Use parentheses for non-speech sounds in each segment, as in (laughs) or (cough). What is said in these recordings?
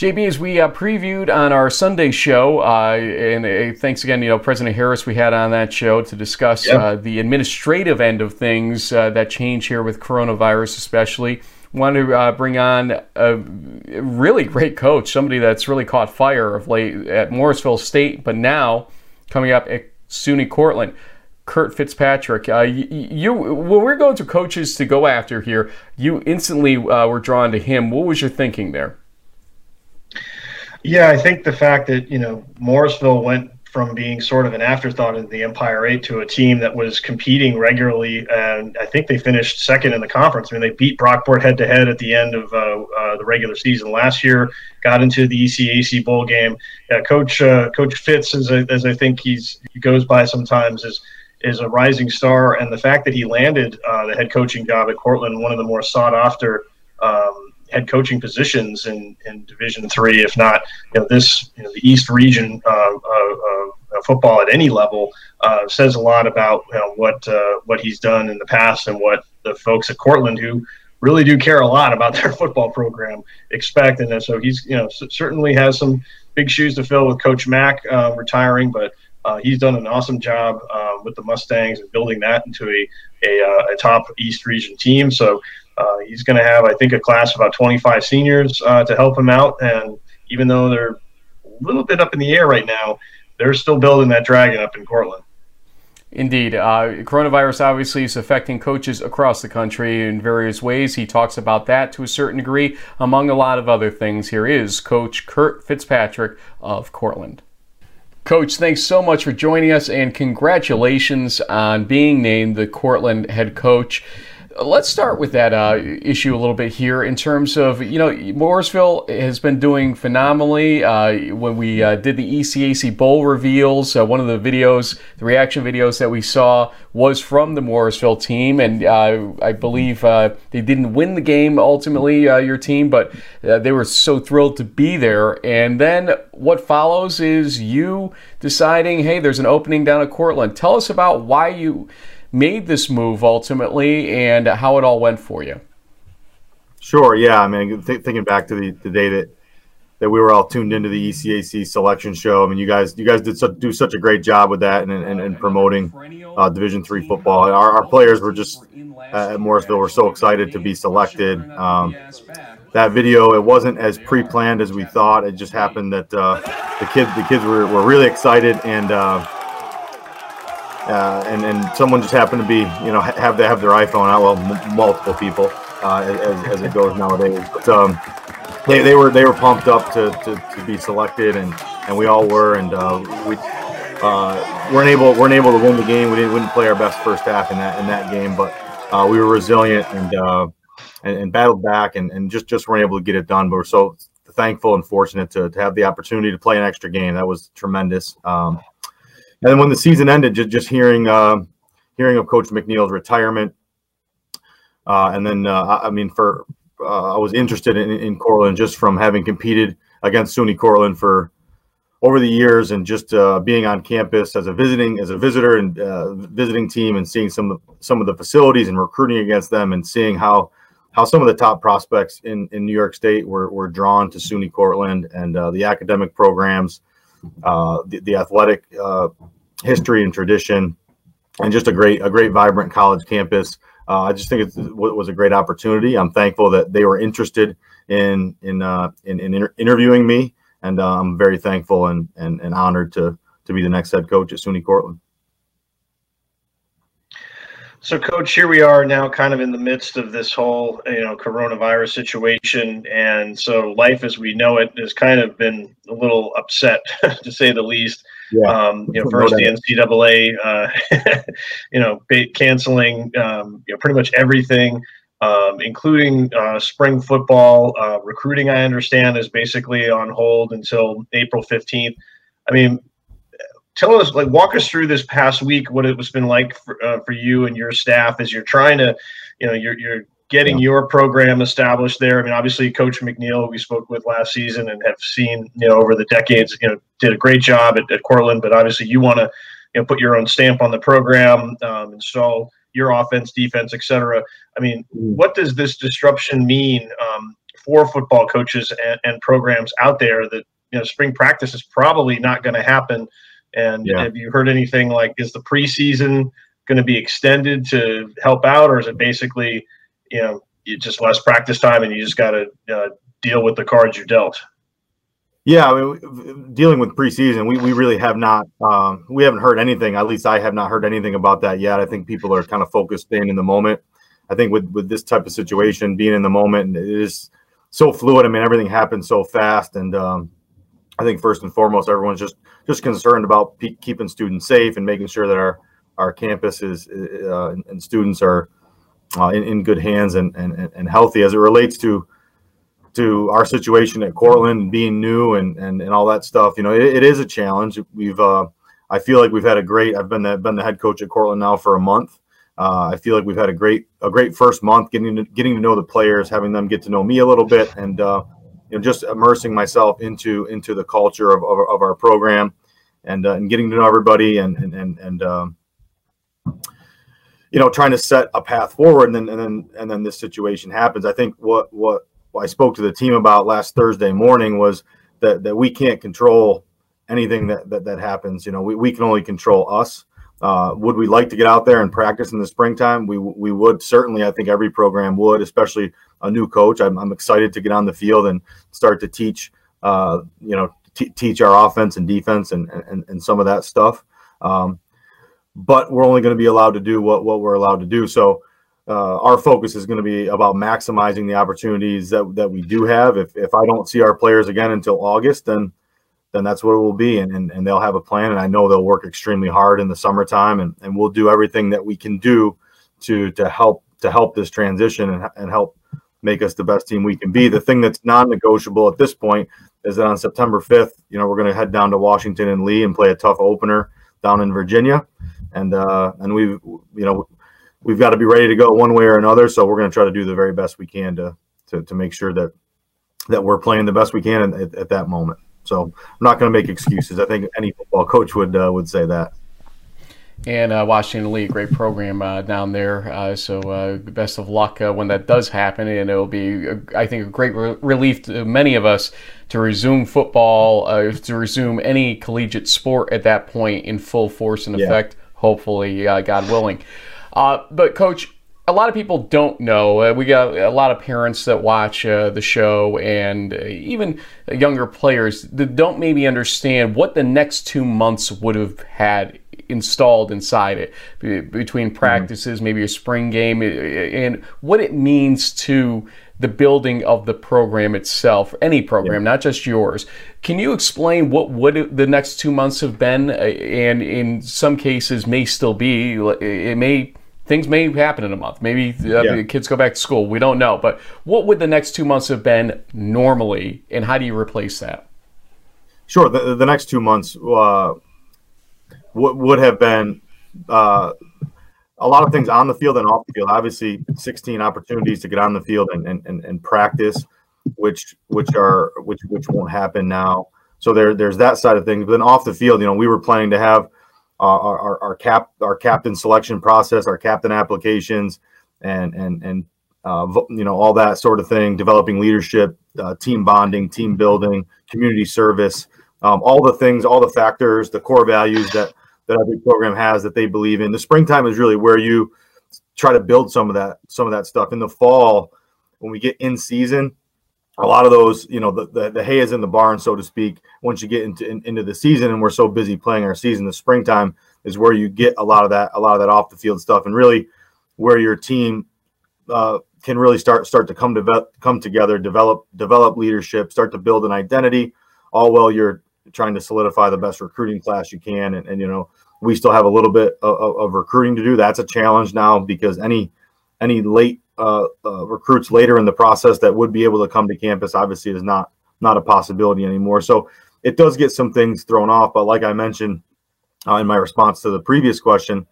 JB, as we uh, previewed on our Sunday show, uh, and uh, thanks again, you know, President Harris, we had on that show to discuss yep. Uh, the administrative end of things uh, that change here with coronavirus, especially. Want to uh, bring on a really great coach, somebody that's really caught fire of late at Morrisville State, but now coming up at SUNY Cortland. Curt Fitzpatrick. Uh, you, you, when we're going to coaches to go after here, you instantly uh, were drawn to him. What was your thinking there? Yeah, I think the fact that you know Morrisville went from being sort of an afterthought in the Empire Eight to a team that was competing regularly, and I think they finished second in the conference. I mean, they beat Brockport head to head at the end of uh, uh, the regular season last year. Got into the ECAC bowl game. Yeah, Coach uh, Coach Fitz, as I, as I think he's he goes by sometimes, is is a rising star, and the fact that he landed uh, the head coaching job at Cortland, one of the more sought after. Um, head coaching positions in, in Division Three, if not you know this you know, the East region uh, of football at any level, uh, says a lot about you know, what uh, what he's done in the past and what the folks at Cortland who really do care a lot about (laughs) their football program expect. And so he's you know certainly has some big shoes to fill with Coach Mack uh, retiring, but. Uh, he's done an awesome job uh, with the Mustangs and building that into a, a, a top East region team. So uh, he's going to have, I think, a class of about 25 seniors uh, to help him out. And even though they're a little bit up in the air right now, they're still building that dragon up in Cortland. Indeed. Uh, coronavirus obviously is affecting coaches across the country in various ways. He talks about that to a certain degree. Among a lot of other things, here is Coach Curt Fitzpatrick of Cortland. Coach, thanks so much for joining us and congratulations on being named the Cortland head coach. Let's start with that uh, issue a little bit here in terms of, you know, Morrisville has been doing phenomenally. Uh, when we uh, did the ECAC Bowl reveals, uh, one of the videos, the reaction videos that we saw was from the Morrisville team. And uh, I believe uh, they didn't win the game ultimately, your team, but they were so thrilled to be there. And then what follows is you deciding, hey, there's an opening down at Cortland. Tell us about why you made this move ultimately and how it all went for you. Sure. Yeah. I mean, th- thinking back to the, the day that that we were all tuned into the ECAC selection show. I mean, you guys, you guys did do such a great job with that and, and, and promoting uh, Division three football. Our, our, players were just uh, at Morrisville were so excited to be selected. Um, that video, it wasn't as pre-planned as we thought. It just happened that uh, the kids, the kids were, were really excited and uh, and and someone just happened to be you know have they have their iPhone out. Well, m- multiple people uh, as, as it goes nowadays. But um, they, they were they were pumped up to, to, to be selected, and, and we all were, and uh, we uh, weren't able weren't able to win the game. We didn't, didn't play our best first half in that in that game, but uh, we were resilient and, uh, and, and battled back, and, and just just weren't able to get it done. But we're so thankful and fortunate to, to have the opportunity to play an extra game. That was tremendous. Um, and then when the season ended, just just hearing uh, hearing of Coach MacNeill's retirement, uh, and then uh, I mean, for uh, I was interested in, in Cortland just from having competed against SUNY Cortland for over the years, and just uh, being on campus as a visiting as a visitor and uh, visiting team, and seeing some of some of the facilities and recruiting against them, and seeing how how some of the top prospects in, in New York State were, were drawn to SUNY Cortland and the academic programs uh, the, the, athletic uh, history and tradition, and just a great a great vibrant college campus. Uh, I just think it was a great opportunity. I'm thankful that they were interested in in uh, in, in inter- interviewing me, and uh, I'm very thankful and, and and honored to to be the next head coach at SUNY Cortland. So, Coach, here we are now, kind of in the midst of this whole, you know, coronavirus situation, and so life as we know it has kind of been a little upset, (laughs) to say the least. Yeah. Um, you know, first the NCAA, uh, (laughs) you know, canceling, um, you know, pretty much everything, um, including uh, spring football. Uh, recruiting, I understand, is basically on hold until April fifteenth. I mean, tell us like walk us through this past week what it was been like for, uh, for you and your staff as you're trying to you know you're, you're getting yeah. your program established there i mean obviously coach MacNeill we spoke with last season and have seen you know over the decades you know did a great job at, at cortland but obviously you want to you know put your own stamp on the program um, install your offense defense etc i mean mm. what does this disruption mean um, for football coaches and, and programs out there that you know spring practice is probably not going to happen. And yeah. have you heard anything like is the preseason going to be extended to help out, or is it basically you know just less practice time and you just got to uh, deal with the cards you're dealt? Yeah, I mean, dealing with preseason, we, we really have not um, we haven't heard anything. At least I have not heard anything about that yet. I think people are kind of focused in in the moment. I think with with this type of situation, being in the moment, it is so fluid. I mean, everything happens so fast, and um, I think first and foremost, everyone's just just concerned about keeping students safe and making sure that our our campus is uh, and students are uh, in, in good hands and, and and healthy as it relates to to our situation at Cortland being new and and, and all that stuff. You know, it, it is a challenge. We've uh, I feel like we've had a great. I've been the, been the head coach at Cortland now for a month. Uh, I feel like we've had a great a great first month getting to, getting to know the players, having them get to know me a little bit, and uh, you know just immersing myself into into the culture of, of, of our program, and uh, and getting to know everybody, and and and, and um, you know trying to set a path forward, and then and then and then this situation happens. I think what what I spoke to the team about last Thursday morning was that that we can't control anything that that, that happens. You know, we, we can only control us. Uh, would we like to get out there and practice in the springtime? We we would certainly. I think every program would, especially a new coach. I'm, I'm excited to get on the field and start to teach. Uh, you know, t- teach our offense and defense and and, and some of that stuff. Um, but we're only going to be allowed to do what what we're allowed to do. So uh, our focus is going to be about maximizing the opportunities that, that we do have. If, if I don't see our players again until August, then then that's what it will be. And, and, and they'll have a plan. And I know they'll work extremely hard in the summertime and, and we'll do everything that we can do to to help to help this transition and, and help make us the best team we can be. The thing that's non-negotiable at this point is that on September 5th, you know, we're going to head down to Washington and Lee and play a tough opener down in Virginia. And uh, and we've you know we've got to be ready to go one way or another. So we're going to try to do the very best we can to to, to make sure that that we're playing the best we can at, at that moment. So I'm not going to make excuses. I think any football coach would uh, would say that. And uh, Washington Lee, great program uh, down there. Uh, so uh, best of luck uh, when that does happen, and it'll be, I think, a great re- relief to many of us to resume football, to resume any collegiate sport at that point in full force and effect. Yeah. Hopefully, God willing. Uh, but coach, a lot of people don't know. Uh, we got a lot of parents that watch uh, the show, and uh, even younger players that don't maybe understand what the next two months would have had installed inside it between mm-hmm. practices, mm-hmm. maybe a spring game, and what it means to the building of the program itself, any program, yeah. not just yours. Can you explain what would the next two months have been, uh, and in some cases may still be? It may things may happen in a month. Maybe uh, yeah. kids go back to school. We don't know. But what would the next two months have been normally, and how do you replace that? Sure. The, the next two months uh, would, would have been uh, a lot of things on the field and off the field. Obviously, 16 opportunities to get on the field and, and, and, and practice, which which are which which won't happen now. So there there's that side of things. But then off the field, you know, we were planning to have – our, our, our cap our captain selection process, our captain applications, and and and uh, you know all that sort of thing. Developing leadership, uh, team bonding, team building, community service, um, all the things, all the factors, the core values that that every program has that they believe in. The springtime is really where you try to build some of that some of that stuff. In the fall, when we get in season, a lot of those, you know, the, the, the, hay is in the barn, so to speak. Once you get into in, into the season, and we're so busy playing our season, the springtime is where you get a lot of that, a lot of that off the field stuff, and really where your team uh, can really start start to come to come together, develop develop leadership, start to build an identity. All while you're trying to solidify the best recruiting class you can, and, and you know we still have a little bit of, of recruiting to do. That's a challenge now because any any late uh, uh, recruits later in the process that would be able to come to campus obviously is not not a possibility anymore. So it does get some things thrown off. But like I mentioned uh, in my response to the previous question,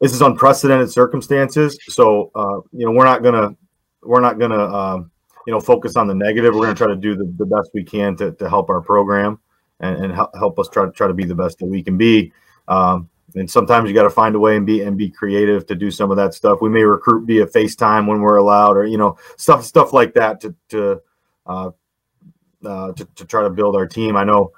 this is unprecedented circumstances. So uh, you know we're not gonna we're not gonna um, you know focus on the negative. We're gonna try to do the, the best we can to, to help our program and, and help us try to try to be the best that we can be. Um, and sometimes you got to find a way and be and be creative to do some of that stuff. We may recruit via FaceTime when we're allowed, or you know stuff stuff like that to to uh, uh, to, to try to build our team. I know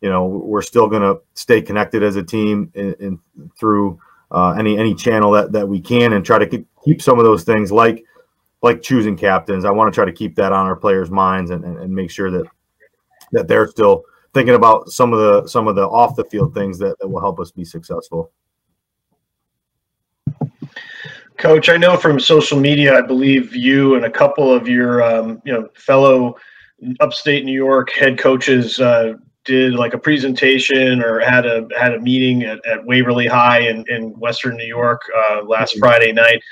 you know we're still going to stay connected as a team in through uh, any any channel that that we can and try to keep some of those things like like choosing captains. I want to try to keep that on our players' minds and, and, and make sure that that they're still thinking about some of the some of the off the field things that, that will help us be successful. Coach, I know from social media, I believe you and a couple of your um, you know fellow upstate New York head coaches uh, did like a presentation or had a had a meeting at, at Waverly High in, in Western New York uh, last mm-hmm. Friday night.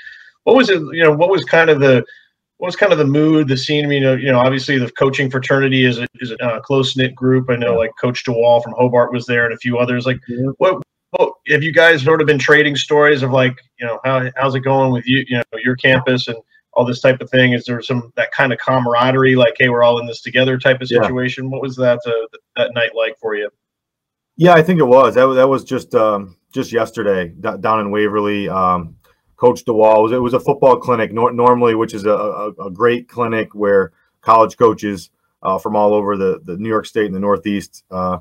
What was it? You know, what was kind of the what was kind of the mood, the scene? You know, you know, obviously the coaching fraternity is a, is a uh, close knit group. I know like Coach DeWall from Hobart was there and a few others. Like, yeah. what, what have you guys sort of been trading stories of like, you know, how how's it going with you, you know, your campus and all this type of thing? Is there some that kind of camaraderie, like, hey, we're all in this together type of situation? Yeah. What was that uh, that night like for you? Yeah, I think it was. That, that was just um, just yesterday down in Waverly. Um, Coach DeWall. It was, it was a football clinic nor- normally, which is a, a, a, great clinic where college coaches uh, from all over the, the New York State and the Northeast uh,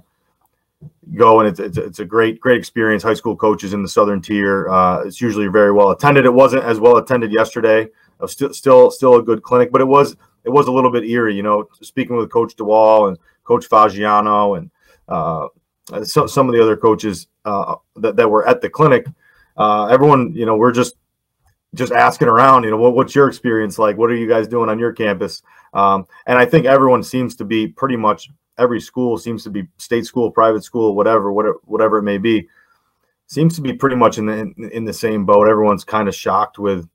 go, and it's, it's, it's, a great great experience. High school coaches in the Southern Tier. Uh, it's usually very well attended. It wasn't as well attended yesterday. still still still a good clinic, but it was it was a little bit eerie. You know, speaking with Coach DeWall and Coach Fagiano and uh, so, some of the other coaches uh, that, that were at the clinic. Uh, everyone, you know, we're just just asking around, you know, what, what's your experience like? What are you guys doing on your campus? Um, and I think everyone seems to be pretty much every school seems to be state school, private school, whatever, whatever, whatever it may be, seems to be pretty much in the in, in the same boat. Everyone's kind of shocked with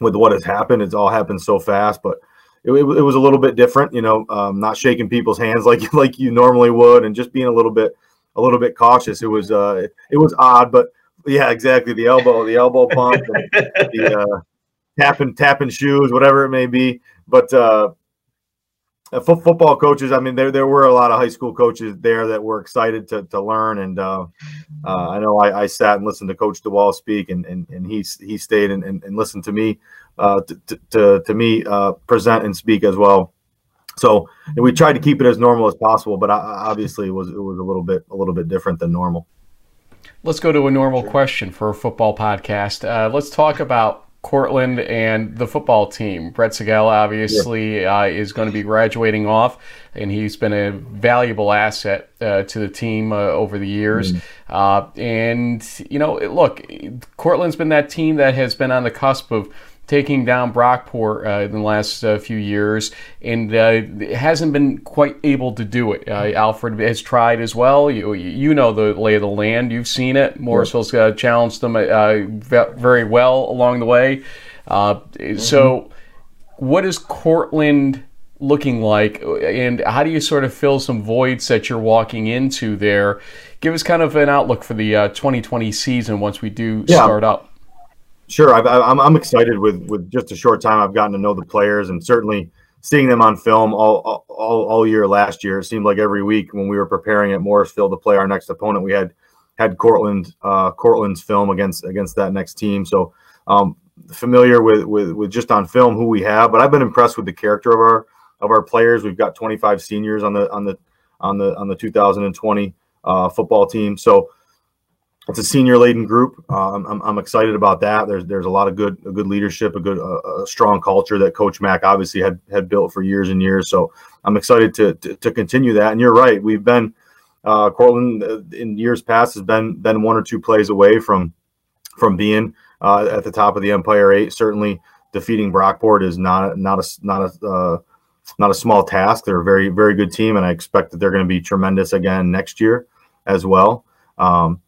with what has happened. It's all happened so fast, but it, it, it was a little bit different, you know, um, not shaking people's hands (laughs) like like you normally would, and just being a little bit a little bit cautious. It was uh, it, it was odd, but yeah, exactly. The elbow, the elbow pump, the (laughs) uh, tapping, tapping shoes, whatever it may be. But uh, football coaches, I mean, there there were a lot of high school coaches there that were excited to, to learn. And uh, uh, I know I, I, sat and listened to Coach DeWall speak, and and, and he he stayed and, and, and listened to me uh, to, to, to me uh, present and speak as well. So we tried to keep it as normal as possible, but I, obviously it was it was a little bit a little bit different than normal. Let's go to a normal sure. question for a football podcast. Uh, let's talk about Cortland and the football team. Brett Segala obviously yeah. uh, is going to be graduating off, and he's been a valuable asset uh, to the team uh, over the years. Mm. and you know, look, Cortland's been that team that has been on the cusp of taking down Brockport uh, in the last uh, few years, and uh, hasn't been quite able to do it. Uh, Alfred has tried as well. You, you know the lay of the land. You've seen it. Morrisville's uh, challenged them uh, very well along the way. Mm-hmm. So, what is Cortland? looking like and how do you sort of fill some voids that you're walking into there give us kind of an outlook for the uh, 2020 season once we do yeah. start up Sure, i am I'm excited with with just a short time. I've gotten to know the players, and certainly seeing them on film all all all year last year. It seemed like every week when we were preparing at Morrisville to play our next opponent, we had had Cortland uh, Cortland's film against against that next team. So um, familiar with, with with just on film who we have, but I've been impressed with the character of our of our players. We've got 25 seniors on the on the on the on the 2020 uh, football team. So it's a senior laden group. Um, I'm, I'm, excited about that. There's there's a lot of good good leadership, a good a strong culture that Coach Mack obviously had had built for years and years. So I'm excited to to, to continue that. And you're right, we've been uh, Cortland uh, in years past has been been one or two plays away from from being uh, at the top of the Empire Eight. Certainly, defeating Brockport is not not a not a uh, not a small task. They're a very very good team, and I expect that they're going to be tremendous again next year as well. Um,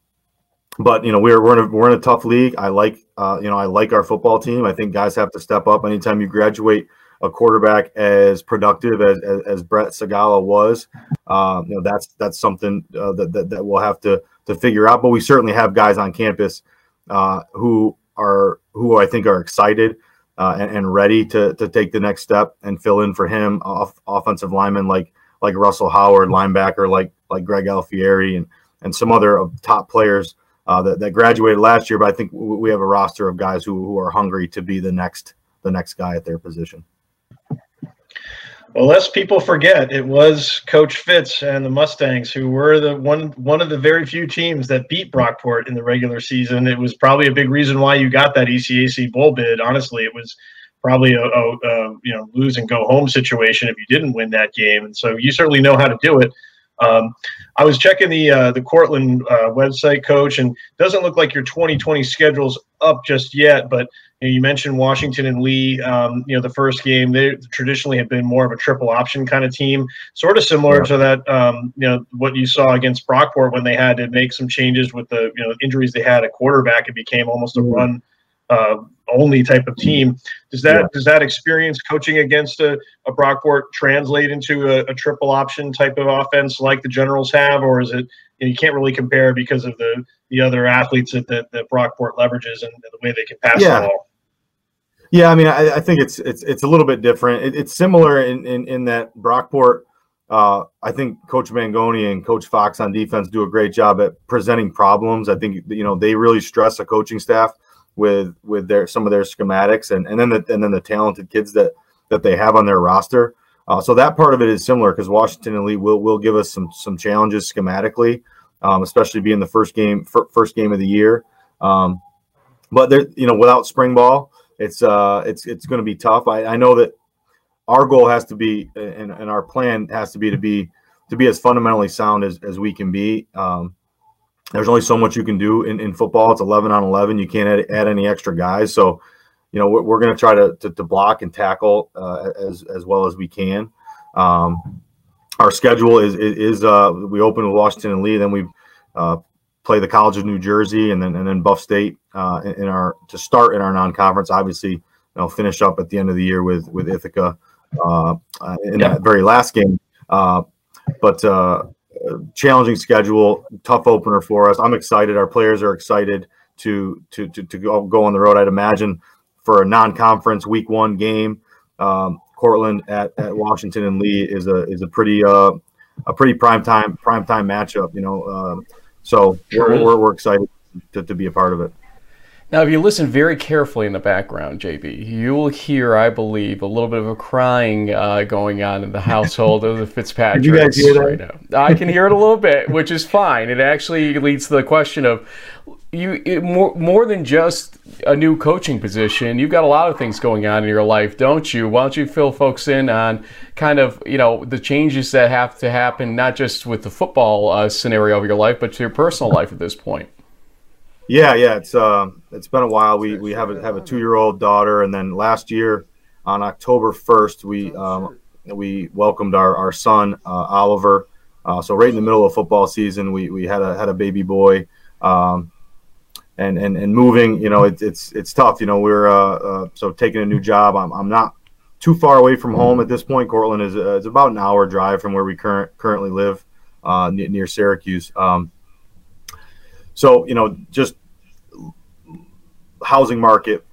but you know we're we're in a, we're in a tough league. I like uh, you know I like our football team. I think guys have to step up. Anytime you graduate a quarterback as productive as as, as Brett Segala was, uh, you know that's that's something uh, that, that that we'll have to to figure out. But we certainly have guys on campus uh, who are who I think are excited uh, and, and, ready to to take the next step and fill in for him. Off, offensive linemen like like Russell Howard, linebacker like like Greg Alfieri, and and some other top players uh, that, that graduated last year, but I think we have a roster of guys who, who are hungry to be the next the next guy at their position. Well, lest people forget, it was Coach Fitz and the Mustangs who were the one one of the very few teams that beat Brockport in the regular season. It was probably a big reason why you got that ECAC bowl bid. Honestly, it was probably a, a, a you know lose and go home situation if you didn't win that game, and so you certainly know how to do it. Um, I was checking the uh, the Cortland uh, website, coach, and doesn't look like your 2020 schedule's up just yet. But you, know, you mentioned Washington and Lee. Um, you know, the first game they traditionally have been more of a triple option kind of team, sort of similar yeah. to that. Um, you know, what you saw against Brockport when they had to make some changes with the you know injuries they had at quarterback. It became almost a mm-hmm. run uh, only type of team. Does that yeah. does that experience coaching against a, a Brockport translate into a, a, triple option type of offense like the Generals have, or is it you, know, you can't really compare because of the the other athletes that that, that Brockport leverages and, the way they can pass yeah. the ball? Yeah, I mean, I, I, think it's it's it's a little bit different. It, it's similar in, in in that Brockport. Uh, I think Coach Mangone and Coach Fox on defense do a great job at presenting problems. I think you know they really stress a coaching staff with with their some of their schematics and and then the and then the talented kids that that they have on their roster. Uh, so that part of it is similar because Washington and Lee will will give us some some challenges schematically, um, especially being the first game first game of the year. Um, but there, you know, without spring ball, it's uh it's it's going to be tough. I, I know that our goal has to be and, and our plan has to be to be to be as fundamentally sound as, as we can be. Um, there's only so much you can do in, in football. It's 11 on 11. You can't add, add any extra guys. So, you know, we're, we're going to try to, to block and tackle uh, as, as well as we can. Um, our schedule is, is, uh, we open with Washington and Lee, then we uh, play the College of New Jersey and then, and then Buff State uh, in, our, to start in our non-conference, obviously, you know, finish up at the end of the year with, with Ithaca uh, uh, in yeah. that very last game. but, challenging schedule, tough opener for us. I'm excited. Our players are excited to to to, to go, go on the road. I'd imagine for a non-conference week one game, um, Cortland at, at Washington and Lee is a is a pretty uh, a pretty prime time prime time matchup. You know, um, so we're, we're, we're excited to, to be a part of it. Now, if you listen very carefully in the background, JB, you will hear, I believe, a little bit of a crying uh, going on in the (laughs) household of the Fitzpatricks you guys hear that? right now. I can hear it a little bit, which is fine. It actually leads to the question of you it, more more than just a new coaching position. You've got a lot of things going on in your life, don't you? Why don't you fill folks in on kind of you know the changes that have to happen, not just with the football uh, scenario of your life, but to your personal life at this point. Yeah, yeah, it's uh, it's been a while. We we have a have a two year old daughter, and then last year on October first, we um, we welcomed our our son uh, Oliver. Uh, so right in the middle of football season, we we had a had a baby boy. Um, and, and and moving, you know, it's it's it's tough. You know, we're uh, uh, so taking a new job. I'm, I'm not too far away from home at this point. Cortland is uh, it's about an hour drive from where we current currently live, uh, near, near Syracuse. Um, so you know, just housing market,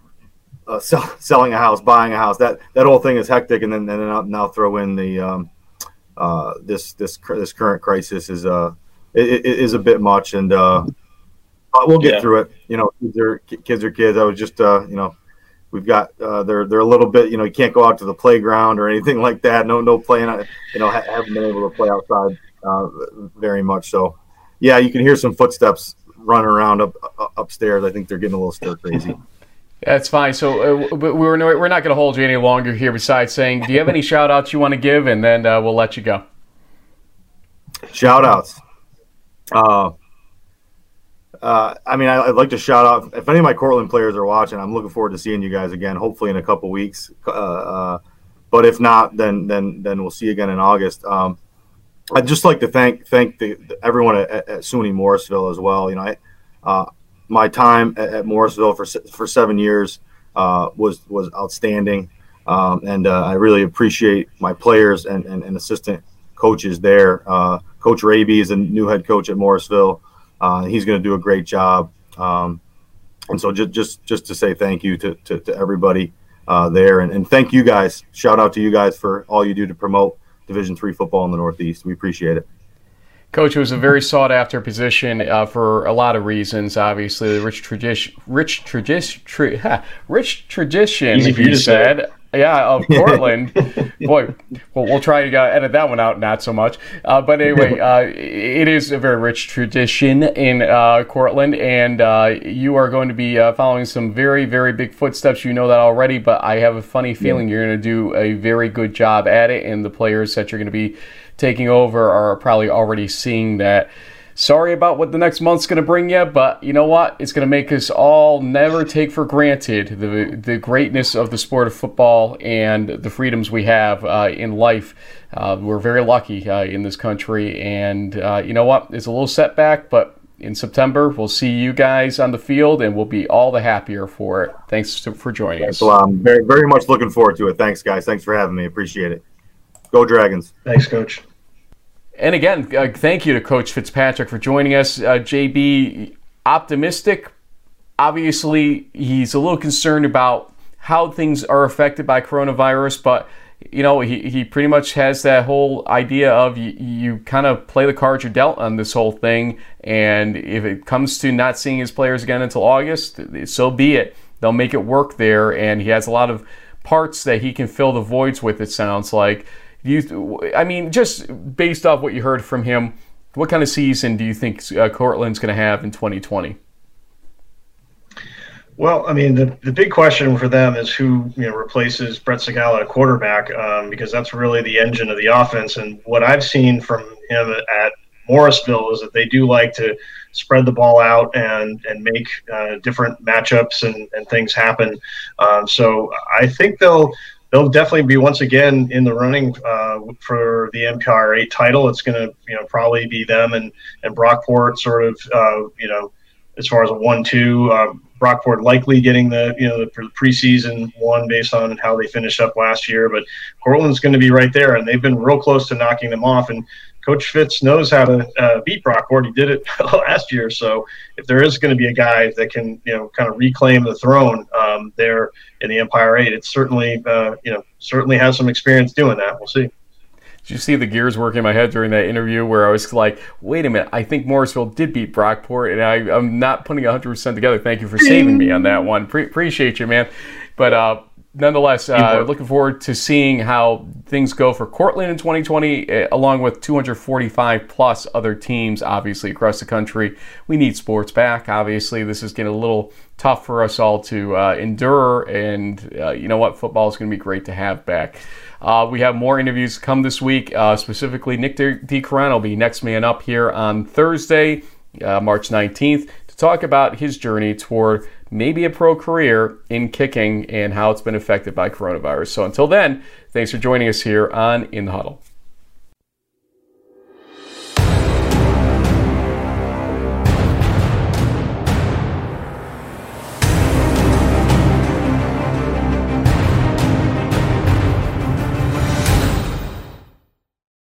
uh, (laughs) sell, selling a house, buying a house. That that whole thing is hectic, and then and then now throw in the um, uh, this this this current crisis is uh it, it is a bit much, and uh, we'll get yeah. through it. You know, kids are kids are kids. I was just uh, you know. We've got uh, they're they're a little bit you know you can't go out to the playground or anything (laughs) like that. No no playing you know haven't been able to play outside uh, very much. So yeah, you can hear some footsteps running around up, upstairs. I think they're getting a little stir crazy. (laughs) That's fine. So, uh, but we're we're not going to hold you any longer here. Besides saying, do you have any shout outs you want to give, and then uh, we'll let you go. Shout outs. Uh, uh, I mean, I, would like to shout out if any of my Cortland players are watching. I'm looking forward to seeing you guys again, hopefully in a couple weeks. Uh, uh, but if not, then then then we'll see you again in August. Um, I'd just like to thank thank the, the, everyone at, at, SUNY Morrisville as well. You know, I, uh, my time at, at, Morrisville for for seven years uh, was was outstanding, um, and uh, I really appreciate my players and, and, and assistant coaches there. Uh, coach Raby is a new head coach at Morrisville. Uh, he's going to do a great job, um, and so just just just to say thank you to to, to everybody uh, there, and, and thank you guys. Shout out to you guys for all you do to promote Division three football in the Northeast. We appreciate it. Coach, it was a very sought after position uh, for a lot of reasons. Obviously, the rich tradition, rich tradition, tra- rich tradition. Easy for you to said. Yeah, of (laughs) Cortland. Boy, well, we'll try to uh, edit that one out, not so much. Uh, but anyway, uh, it is a very rich tradition in uh, Cortland, and uh, you are going to be uh, following some very, very big footsteps. You know that already, but I have a funny feeling you're going to do a very good job at it, and the players that you're going to be taking over are probably already seeing that. Sorry about what the next month's going to bring you, but you know what? It's going to make us all never take for granted the the greatness of the sport of football and the freedoms we have uh, in life. Uh, we're very lucky uh, in this country, and uh, you know what? It's a little setback, but in September we'll see you guys on the field, and we'll be all the happier for it. Thanks for joining us. Well, I'm very very much looking forward to it. Thanks, guys. Thanks for having me. Appreciate it. Go Dragons. Thanks, Coach. And again, uh, thank you to Coach Fitzpatrick for joining us. Uh, JB, optimistic. Obviously, he's a little concerned about how things are affected by coronavirus, but you know, he, he pretty much has that whole idea of you, you kind of play the cards you're dealt on this whole thing. And if it comes to not seeing his players again until August, so be it. They'll make it work there. And he has a lot of parts that he can fill the voids with, it sounds like you, I mean, just based off what you heard from him, what kind of season do you think uh, Cortland's going to have in 2020? Well, I mean, the, the big question for them is who you know replaces Brett Segala at quarterback um, because that's really the engine of the offense. And what I've seen from him at Morrisville is that they do like to spread the ball out and and make uh, different matchups and, and things happen. Um, so I think they'll they'll definitely be once again in the running uh, for the Empire Eight title. It's going to you know probably be them and and Brockport sort of uh, you know as far as a one two. Uh, Brockport likely getting the you know the preseason one based on how they finished up last year, but Cortland's going to be right there, and they've been real close to knocking them off. And Coach Fitz knows how to uh, beat Brockport. He did it (laughs) last year. So if there is going to be a guy that can, you know, kind of reclaim the throne um, there in the Empire Eight, it certainly, uh, you know, certainly has some experience doing that. We'll see. Did you see the gears working in my head during that interview where I was like, wait a minute, I think Morrisville did beat Brockport, and I, am not putting 100% together. Thank you for saving me on that one. Pre- appreciate you, man. But uh, nonetheless, uh, looking forward to seeing how things go for Cortland in 2020, uh, along with 245 plus other teams, obviously, across the country. We need sports back. Obviously, this is getting a little tough for us all to uh, endure, and uh, you know what? Football is going to be great to have back. Uh, we have more interviews come this week. Uh, specifically, Nick DeCoran will be next man up here on Thursday, March 19th, to talk about his journey toward maybe a pro career in kicking and how it's been affected by coronavirus. So until then, thanks for joining us here on In the Huddle.